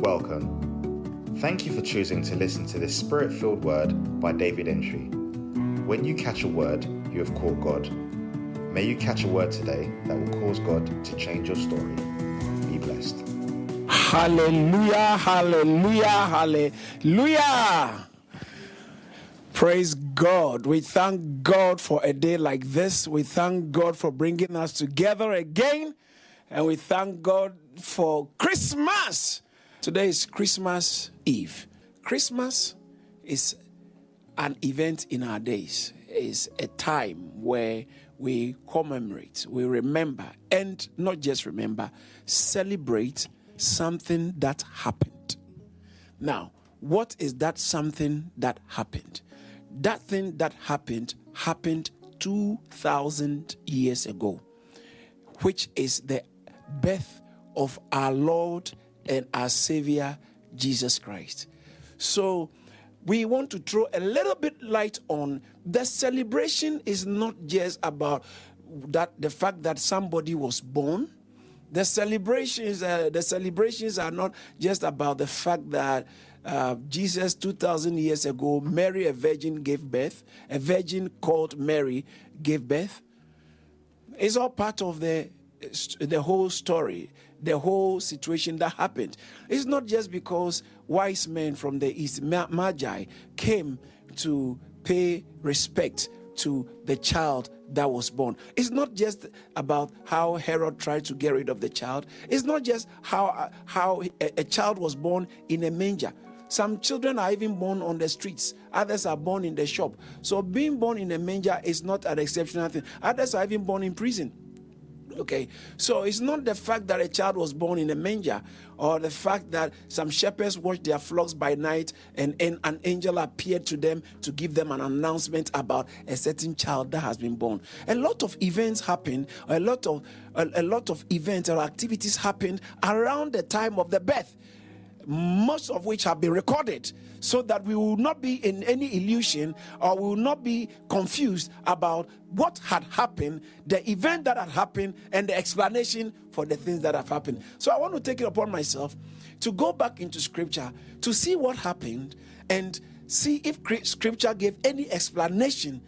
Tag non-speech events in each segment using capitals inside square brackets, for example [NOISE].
Welcome. Thank you for choosing to listen to this spirit filled word by David Entry. When you catch a word, you have caught God. May you catch a word today that will cause God to change your story. Be blessed. Hallelujah, hallelujah, hallelujah. Praise God. We thank God for a day like this. We thank God for bringing us together again. And we thank God for Christmas. Today is Christmas Eve. Christmas is an event in our days, it's a time where we commemorate, we remember, and not just remember, celebrate something that happened. Now, what is that something that happened? That thing that happened happened 2,000 years ago, which is the birth of our Lord and our Savior, Jesus Christ. So, we want to throw a little bit light on the celebration is not just about that the fact that somebody was born. The celebrations uh, the celebrations are not just about the fact that uh, jesus 2000 years ago mary a virgin gave birth. A virgin called mary gave birth. It's all part of the the whole story the whole situation that happened it's not just because wise men from the east magi came to pay respect to the child that was born. It's not just about how Herod tried to get rid of the child. It's not just how uh, how a, a child was born in a manger. Some children are even born on the streets. Others are born in the shop. So being born in a manger is not an exceptional thing. Others are even born in prison. Okay, so it's not the fact that a child was born in a manger or the fact that some shepherds watched their flocks by night and, and an angel appeared to them to give them an announcement about a certain child that has been born. A lot of events happen, a lot of a, a lot of events or activities happened around the time of the birth most of which have been recorded, so that we will not be in any illusion or we will not be confused about what had happened, the event that had happened, and the explanation for the things that have happened. So I want to take it upon myself to go back into scripture to see what happened and see if scripture gave any explanation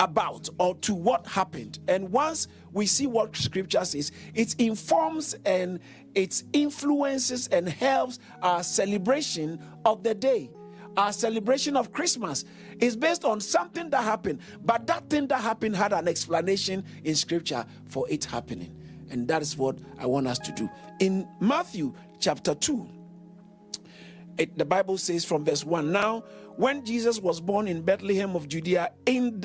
about or to what happened. And once we see what scripture says, it informs and it influences and helps our celebration of the day. Our celebration of Christmas is based on something that happened, but that thing that happened had an explanation in scripture for it happening. And that is what I want us to do. In Matthew chapter 2, it, the Bible says from verse 1 Now, when Jesus was born in Bethlehem of Judea in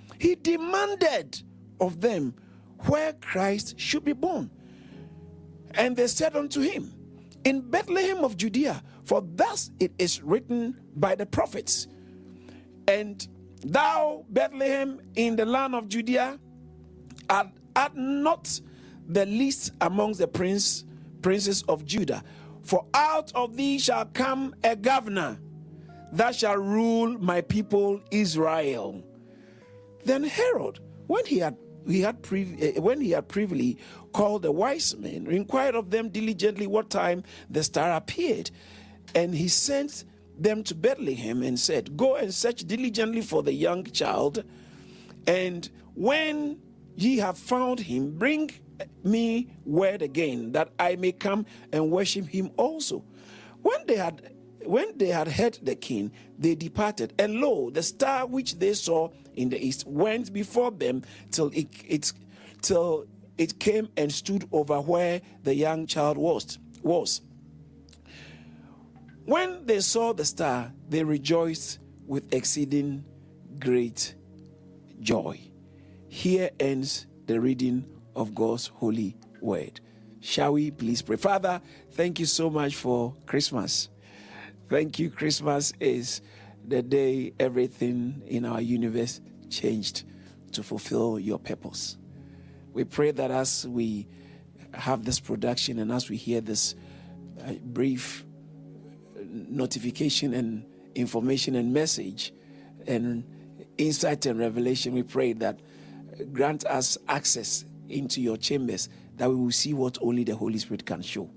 he demanded of them where Christ should be born. And they said unto him, In Bethlehem of Judea, for thus it is written by the prophets. And thou, Bethlehem, in the land of Judea, art, art not the least amongst the prince, princes of Judah. For out of thee shall come a governor that shall rule my people Israel. Then Herod, when he had he had eh, when he had previously called the wise men, inquired of them diligently what time the star appeared, and he sent them to Bethlehem and said, "Go and search diligently for the young child, and when ye have found him, bring me word again that I may come and worship him also." When they had when they had heard the king, they departed, and lo, the star which they saw in the east went before them till it, it till it came and stood over where the young child was was. When they saw the star, they rejoiced with exceeding great joy. Here ends the reading of God's holy word. Shall we please pray? Father, thank you so much for Christmas. Thank you. Christmas is the day everything in our universe changed to fulfill your purpose. We pray that as we have this production and as we hear this uh, brief notification and information and message and insight and revelation, we pray that grant us access into your chambers that we will see what only the Holy Spirit can show.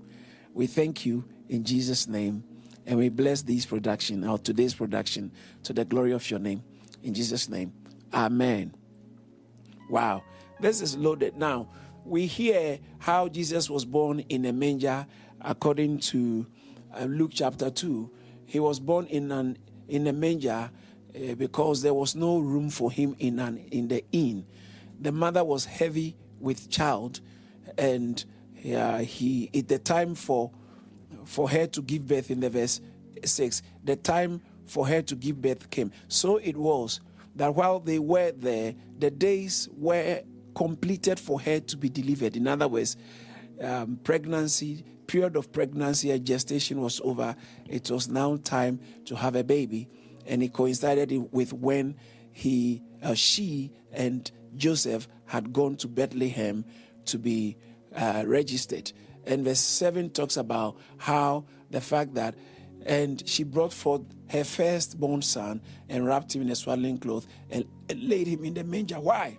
We thank you in Jesus' name and we bless this production, our today's production, to the glory of your name. In Jesus' name, Amen. Wow, this is loaded. Now, we hear how Jesus was born in a manger according to uh, Luke chapter 2. He was born in an in a manger uh, because there was no room for him in an in the inn. The mother was heavy with child, and uh, he at the time for for her to give birth in the verse six, the time for her to give birth came. So it was that while they were there, the days were completed for her to be delivered. In other words, um, pregnancy, period of pregnancy and gestation was over. It was now time to have a baby, and it coincided with when he, uh, she, and Joseph had gone to Bethlehem to be uh, registered. And verse 7 talks about how the fact that, and she brought forth her firstborn son and wrapped him in a swaddling cloth and laid him in the manger. Why?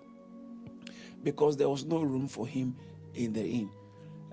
Because there was no room for him in the inn.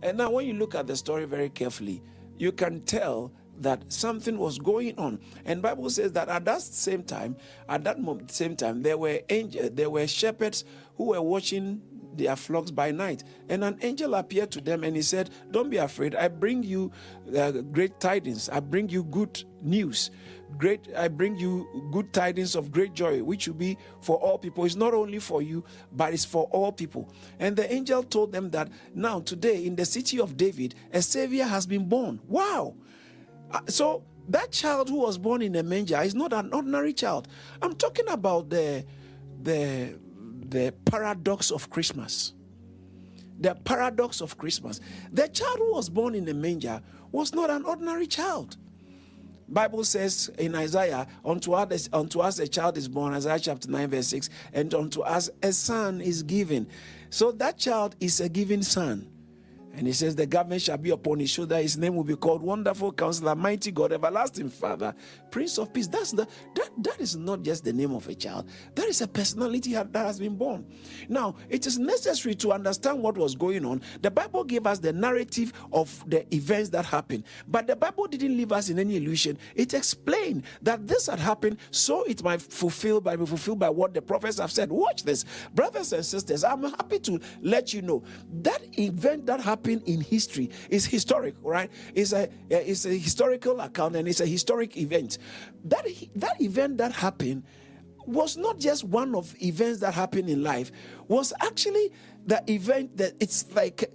And now, when you look at the story very carefully, you can tell that something was going on. And Bible says that at that same time, at that moment, same time, there were angels, there were shepherds who were watching their flocks by night. And an angel appeared to them and he said, Don't be afraid. I bring you uh, great tidings. I bring you good news. Great, I bring you good tidings of great joy, which will be for all people. It's not only for you, but it's for all people. And the angel told them that now, today, in the city of David, a savior has been born. Wow. Uh, so that child who was born in a manger is not an ordinary child. I'm talking about the the the paradox of Christmas. The paradox of Christmas. The child who was born in the manger was not an ordinary child. Bible says in Isaiah, unto us, unto us a child is born, Isaiah chapter 9, verse 6, and unto us a son is given. So that child is a given son. And he says, The government shall be upon his shoulder. His name will be called Wonderful Counselor, Mighty God, Everlasting Father, Prince of Peace. That's the, that, that is not just the name of a child, that is a personality that has been born. Now, it is necessary to understand what was going on. The Bible gave us the narrative of the events that happened, but the Bible didn't leave us in any illusion. It explained that this had happened so it might fulfill by be fulfilled by what the prophets have said. Watch this, brothers and sisters. I'm happy to let you know that event that happened happened in history is historic, right? It's a it's a historical account and it's a historic event. That that event that happened was not just one of events that happen in life was actually the event that it's like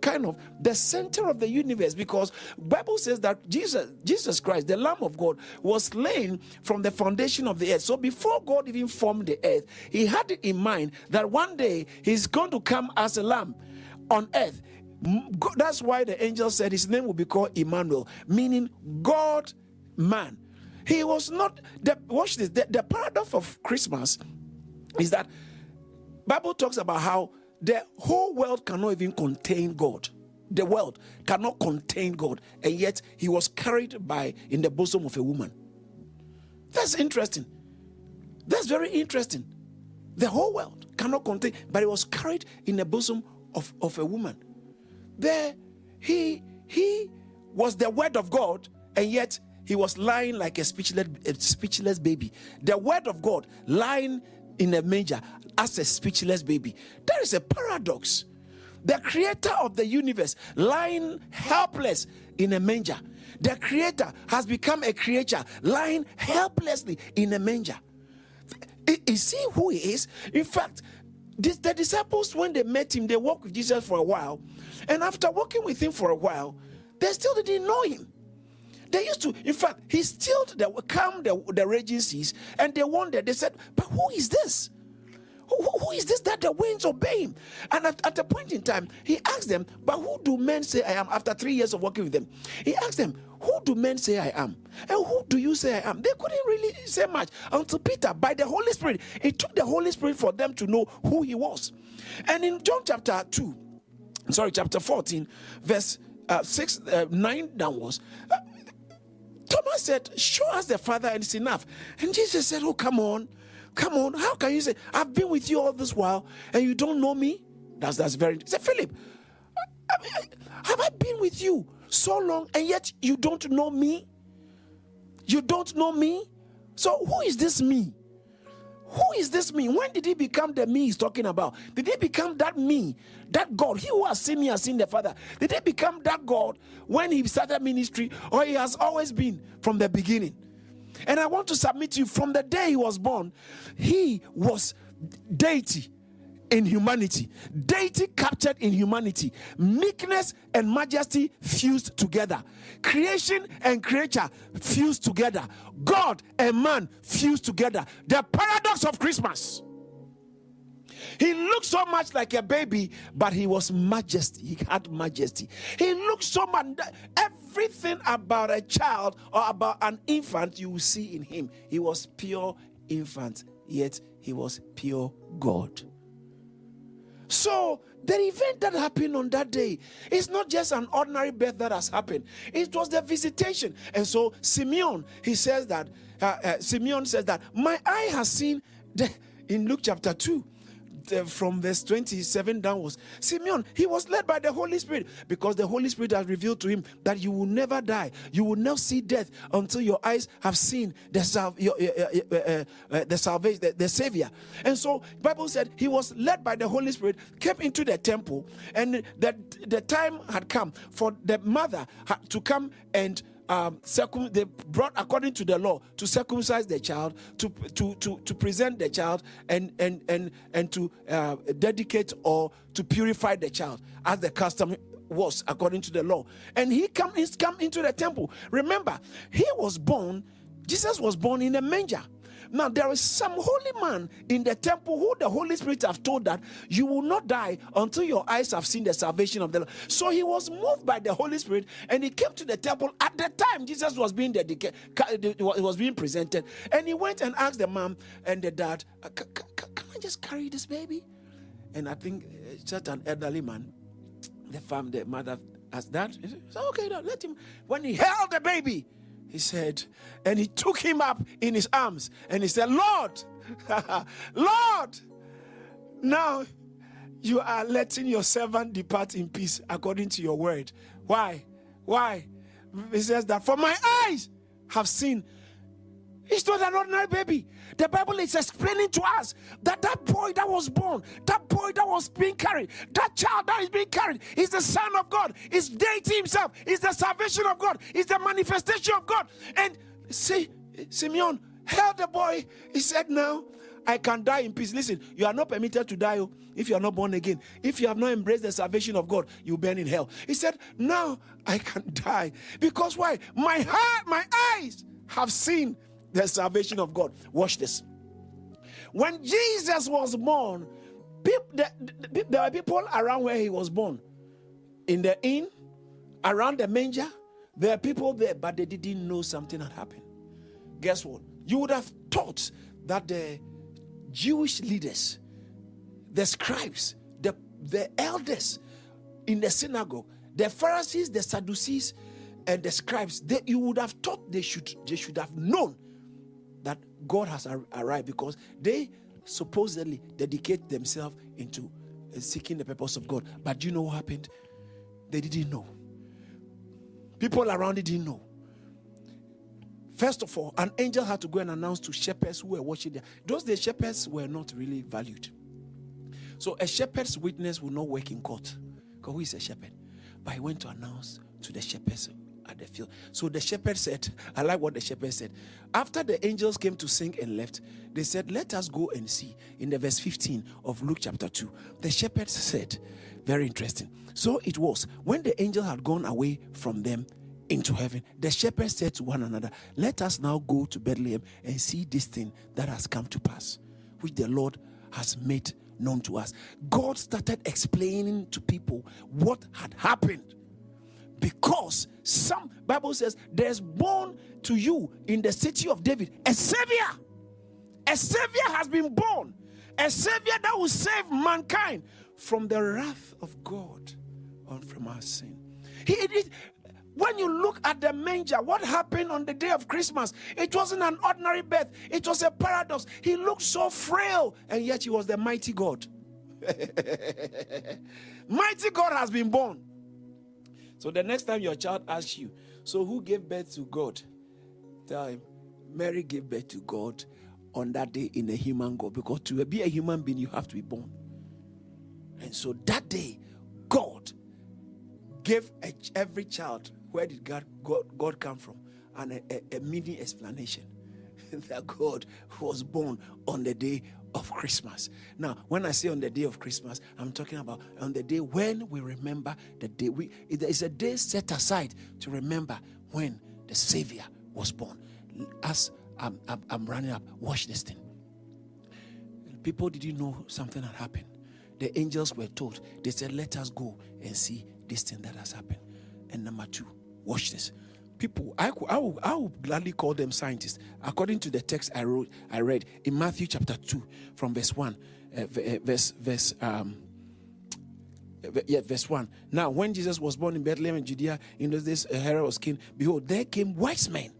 kind of the center of the universe because bible says that jesus jesus christ the lamb of god was slain from the foundation of the earth so before god even formed the earth he had it in mind that one day he's going to come as a lamb on earth that's why the angel said his name will be called Emmanuel, meaning God man. He was not the watch this. The, the paradox of Christmas is that Bible talks about how the whole world cannot even contain God. The world cannot contain God, and yet he was carried by in the bosom of a woman. That's interesting. That's very interesting. The whole world cannot contain, but he was carried in the bosom of, of a woman. There, he he was the word of God, and yet he was lying like a speechless, a speechless baby. The word of God lying in a manger as a speechless baby. There is a paradox. The creator of the universe lying helpless in a manger. The creator has become a creature lying helplessly in a manger. Is he who he is? In fact, the disciples, when they met him, they walked with Jesus for a while. And after walking with him for a while, they still didn't know him. They used to, in fact, he stilled the calmed the, the raging seas, and they wondered. They said, But who is this? Who, who is this that the winds obey him? And at, at a point in time, he asked them, But who do men say I am after three years of working with them? He asked them, Who do men say I am? And who do you say I am? They couldn't really say much until Peter, by the Holy Spirit, it took the Holy Spirit for them to know who he was. And in John chapter 2, sorry, chapter 14, verse uh, 6, uh, 9 downwards, uh, Thomas said, Show us the Father, and it's enough. And Jesus said, Oh, come on, come on. How can you say, I've been with you all this while and you don't know me? That's that's very. He said, Philip, have I been with you so long and yet you don't know me? You don't know me? So who is this me? Who is this me? When did he become the me he's talking about? Did he become that me, that God? He who has seen me has seen the Father. Did he become that God when he started ministry, or he has always been from the beginning? And I want to submit to you from the day he was born, he was deity in humanity, deity captured in humanity, meekness and majesty fused together, creation and creature fused together, God and man fused together. The paradox of Christmas. He looked so much like a baby, but he was majesty. He had majesty. He looked so much. Everything about a child or about an infant you will see in him. He was pure infant, yet he was pure God. So the event that happened on that day is not just an ordinary birth that has happened. It was the visitation. And so Simeon, he says that, uh, uh, Simeon says that, my eye has seen, the, in Luke chapter 2, from verse 27 downwards. Simeon, he was led by the Holy Spirit because the Holy Spirit has revealed to him that you will never die. You will not see death until your eyes have seen the, sal- your, uh, uh, uh, the salvation, the, the Savior. And so, Bible said he was led by the Holy Spirit, came into the temple, and that the time had come for the mother to come and um, circum- they brought according to the law to circumcise the child, to to to, to present the child, and and and and to uh, dedicate or to purify the child, as the custom was according to the law. And he come he's come into the temple. Remember, he was born. Jesus was born in a manger. Now, there is some holy man in the temple who the Holy Spirit have told that you will not die until your eyes have seen the salvation of the Lord. So he was moved by the Holy Spirit and he came to the temple at the time Jesus was being dedicated, was being presented. And he went and asked the mom and the dad, uh, Can I just carry this baby? And I think uh, just an elderly man, the farm, the mother asked that. He said, Okay, let him. When he held the baby, he said, and he took him up in his arms and he said, Lord, [LAUGHS] Lord, now you are letting your servant depart in peace according to your word. Why? Why? He says that for my eyes have seen He's not an ordinary baby. The Bible is explaining to us that that boy that was born, that boy that was being carried, that child that is being carried is the Son of God, is deity himself, is the salvation of God, is the manifestation of God. And see, Simeon held the boy. He said, Now I can die in peace. Listen, you are not permitted to die oh, if you are not born again. If you have not embraced the salvation of God, you burn in hell. He said, Now I can [LAUGHS] die. Because why? My heart, my eyes have seen the salvation of God. Watch this. When Jesus was born, there, were people around where he was born. In the inn, around the manger, there are people there, but they didn't know something had happened. Guess what? You would have thought that the Jewish leaders, the scribes, the, the elders in the synagogue, the Pharisees, the Sadducees, and the scribes, they, you would have thought they should, they should have known God has arrived because they supposedly dedicate themselves into uh, seeking the purpose of God. But do you know what happened? They didn't know. People around it didn't know. First of all, an angel had to go and announce to shepherds who were watching there. Those days, shepherds were not really valued. So a shepherd's witness will not work in court. Because who is a shepherd? But he went to announce to the shepherds at the field. So the shepherd said, I like what the shepherd said. After the angels came to sing and left, they said, Let us go and see. In the verse 15 of Luke chapter 2, the shepherd said, Very interesting. So it was when the angel had gone away from them into heaven, the shepherds said to one another, Let us now go to Bethlehem and see this thing that has come to pass, which the Lord has made known to us. God started explaining to people what had happened because some Bible says there's born to you in the city of David a savior. A savior has been born. A savior that will save mankind from the wrath of God and from our sin. He, it, when you look at the manger, what happened on the day of Christmas? It wasn't an ordinary birth, it was a paradox. He looked so frail, and yet he was the mighty God. [LAUGHS] mighty God has been born. So the next time your child asks you, So who gave birth to God? Tell him, Mary gave birth to God on that day in a human God. Because to be a human being, you have to be born. And so that day, God gave every child where did God, God, God come from? And a, a, a mini explanation [LAUGHS] that God was born on the day of Christmas. Now, when I say on the day of Christmas, I'm talking about on the day when we remember the day. We it's a day set aside to remember when the Savior was born. As I'm, I'm, I'm running up, watch this thing. People didn't know something had happened. The angels were told. They said, "Let us go and see this thing that has happened." And number two, Watch this. People, I, I, will, I will gladly call them scientists. According to the text I wrote, I read in Matthew chapter 2, from verse 1, uh, uh verse, verse, um, yeah, verse 1. Now, when Jesus was born in Bethlehem in Judea, in those days, Herod was king. Behold, there came wise men.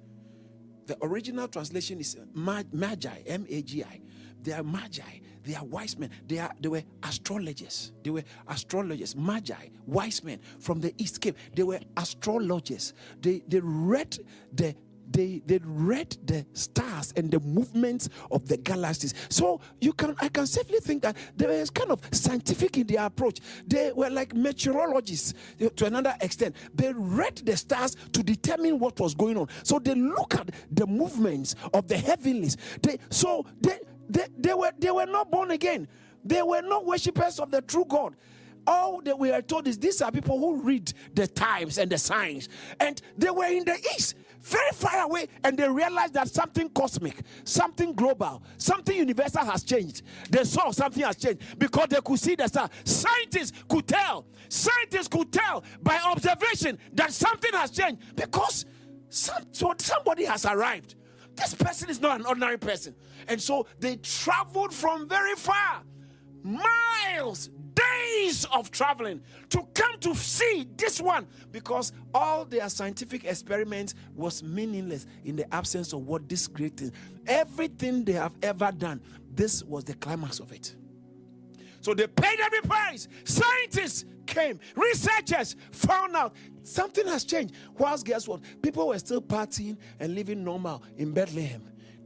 The original translation is magi, M A G I. They are magi. They are wise men. They are they were astrologers. They were astrologers, magi, wise men from the east came. They were astrologers. They they read the they they read the stars and the movements of the galaxies. So you can I can safely think that they were kind of scientific in their approach. They were like meteorologists to another extent. They read the stars to determine what was going on. So they look at the movements of the heavenlies. They so they they, they, were, they were not born again. They were not worshippers of the true God. All that we are told is these are people who read the times and the signs. And they were in the east, very far away, and they realized that something cosmic, something global, something universal has changed. They saw something has changed because they could see the star. Scientists could tell, scientists could tell by observation that something has changed because some, somebody has arrived. This person is not an ordinary person. And so they traveled from very far, miles, days of traveling to come to see this one because all their scientific experiments was meaningless in the absence of what this great thing everything they have ever done this was the climax of it so they paid every price scientists came researchers found out something has changed whilst guess what people were still partying and living normal in bethlehem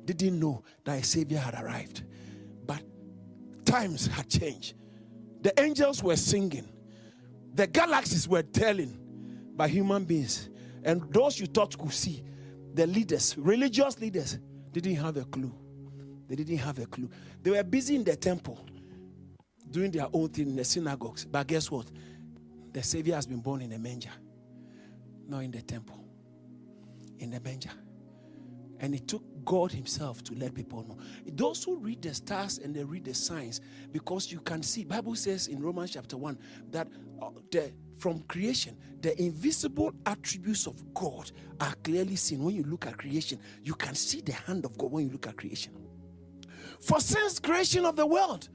They didn't know that a savior had arrived. But times had changed. The angels were singing, the galaxies were telling by human beings. And those you thought could see, the leaders, religious leaders, didn't have a clue. They didn't have a clue. They were busy in the temple doing their own thing in the synagogues. But guess what? The Savior has been born in a manger, not in the temple, in the manger. And it took God Himself to let people know. Those who read the stars and they read the signs, because you can see, Bible says in Romans chapter 1 that uh, the from creation, the invisible attributes of God are clearly seen. When you look at creation, you can see the hand of God when you look at creation. For since creation of the world,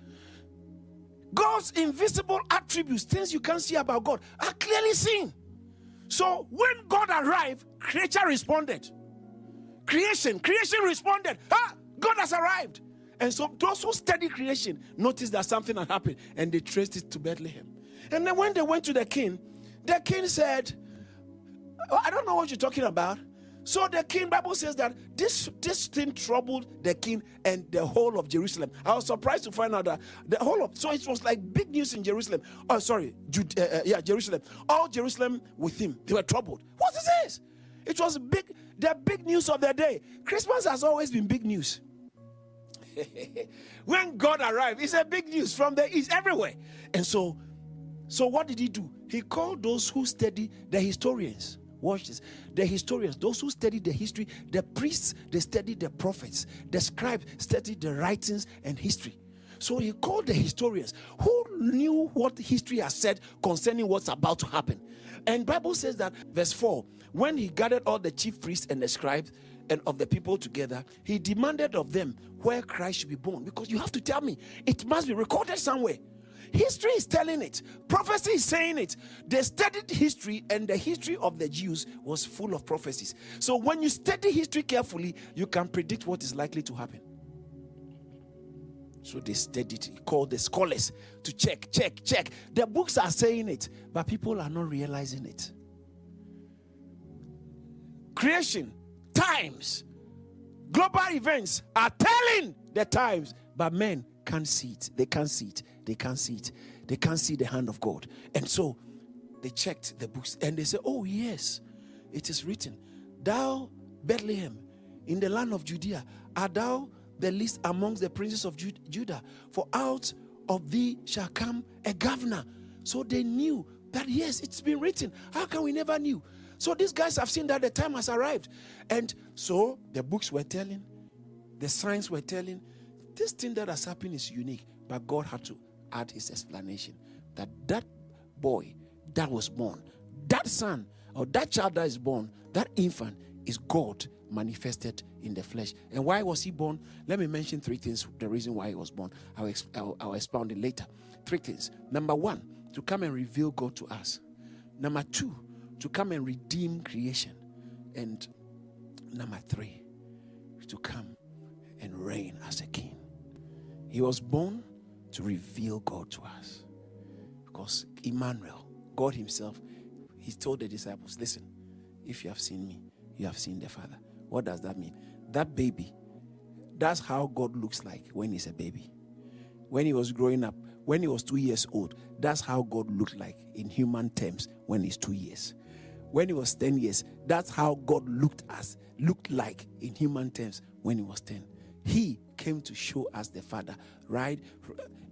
God's invisible attributes, things you can't see about God, are clearly seen. So when God arrived, creature responded. Creation, creation responded, ah, God has arrived. And so those who study creation noticed that something had happened and they traced it to Bethlehem. And then when they went to the king, the king said, oh, I don't know what you're talking about. So the king, Bible says that this, this thing troubled the king and the whole of Jerusalem. I was surprised to find out that the whole of, so it was like big news in Jerusalem. Oh, sorry, Jude, uh, uh, yeah, Jerusalem. All Jerusalem with him, they were troubled. What is this? It was big, the big news of the day. Christmas has always been big news. [LAUGHS] when God arrived, it's a big news from the east everywhere. And so, so what did he do? He called those who study the historians. Watch this. The historians, those who study the history, the priests, they study the prophets, the scribes study the writings and history. So he called the historians who knew what history has said concerning what's about to happen. And Bible says that verse 4, when he gathered all the chief priests and the scribes and of the people together, he demanded of them where Christ should be born. Because you have to tell me, it must be recorded somewhere. History is telling it, prophecy is saying it. They studied history, and the history of the Jews was full of prophecies. So, when you study history carefully, you can predict what is likely to happen. So they studied called the scholars to check, check, check. The books are saying it, but people are not realizing it. Creation, times, global events are telling the times, but men can't see it. They can't see it. They can't see it. They can't see the hand of God. And so they checked the books and they said, Oh, yes, it is written, Thou, Bethlehem, in the land of Judea, art thou the least amongst the princes of Judah, for out of thee shall come a governor. So they knew that yes, it's been written. How can we never knew? So these guys have seen that the time has arrived. And so the books were telling, the signs were telling, this thing that has happened is unique. But God had to add his explanation that that boy that was born, that son or that child that is born, that infant is God manifested in the flesh. And why was he born? Let me mention three things. The reason why he was born. I'll, I'll, I'll expound it later. Three things. Number one, to come and reveal God to us. Number two, to come and redeem creation. And number three, to come and reign as a king. He was born to reveal God to us. Because Emmanuel, God Himself, He told the disciples, Listen, if you have seen me, you have seen the Father. What does that mean? That baby, that's how God looks like when he's a baby. When he was growing up, when he was two years old, that's how God looked like in human terms when he's two years. When he was 10 years, that's how God looked as looked like in human terms when he was 10. He came to show us the Father, right?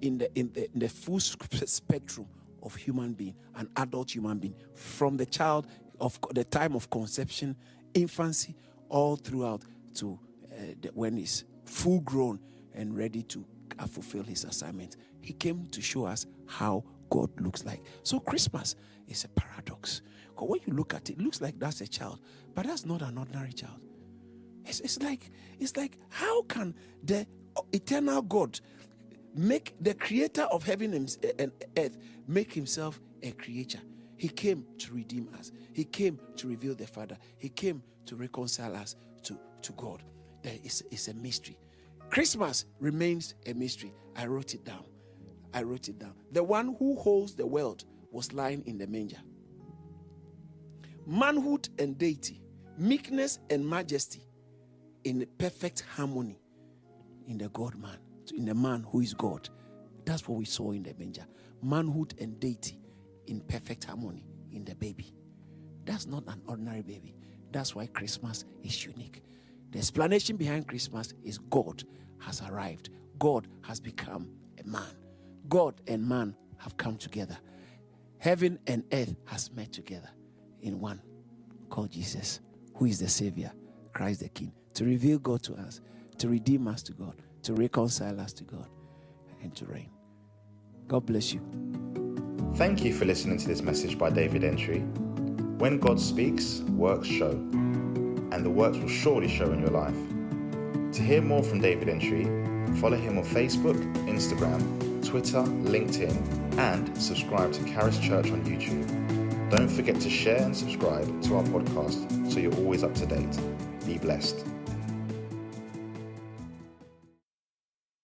In the in the, in the full spectrum of human being, an adult human being, from the child of the time of conception, infancy, all throughout to uh, the, when he's full grown and ready to uh, fulfill his assignment. He came to show us how God looks like. So Christmas is a paradox. Because when you look at it, it looks like that's a child, but that's not an ordinary child. It's, it's like it's like how can the eternal God make the creator of heaven eh, and earth make himself a creature? He came to redeem us. He came to reveal the Father. He came to reconcile us to, to God. There is it's a mystery. Christmas remains a mystery. I wrote it down. I wrote it down. The one who holds the world was lying in the manger. Manhood and deity, meekness and majesty in perfect harmony in the God man, in the man who is God. That's what we saw in the manger. Manhood and deity in perfect harmony in the baby. That's not an ordinary baby. That's why Christmas is unique. The explanation behind Christmas is God has arrived. God has become a man. God and man have come together. Heaven and earth has met together in one called Jesus, who is the Savior, Christ the King, to reveal God to us, to redeem us to God, to reconcile us to God, and to reign. God bless you. Thank you for listening to this message by David Entry. When God speaks, works show, and the works will surely show in your life. To hear more from David Entry, follow him on Facebook, Instagram, Twitter, LinkedIn, and subscribe to Charis Church on YouTube. Don't forget to share and subscribe to our podcast so you're always up to date. Be blessed.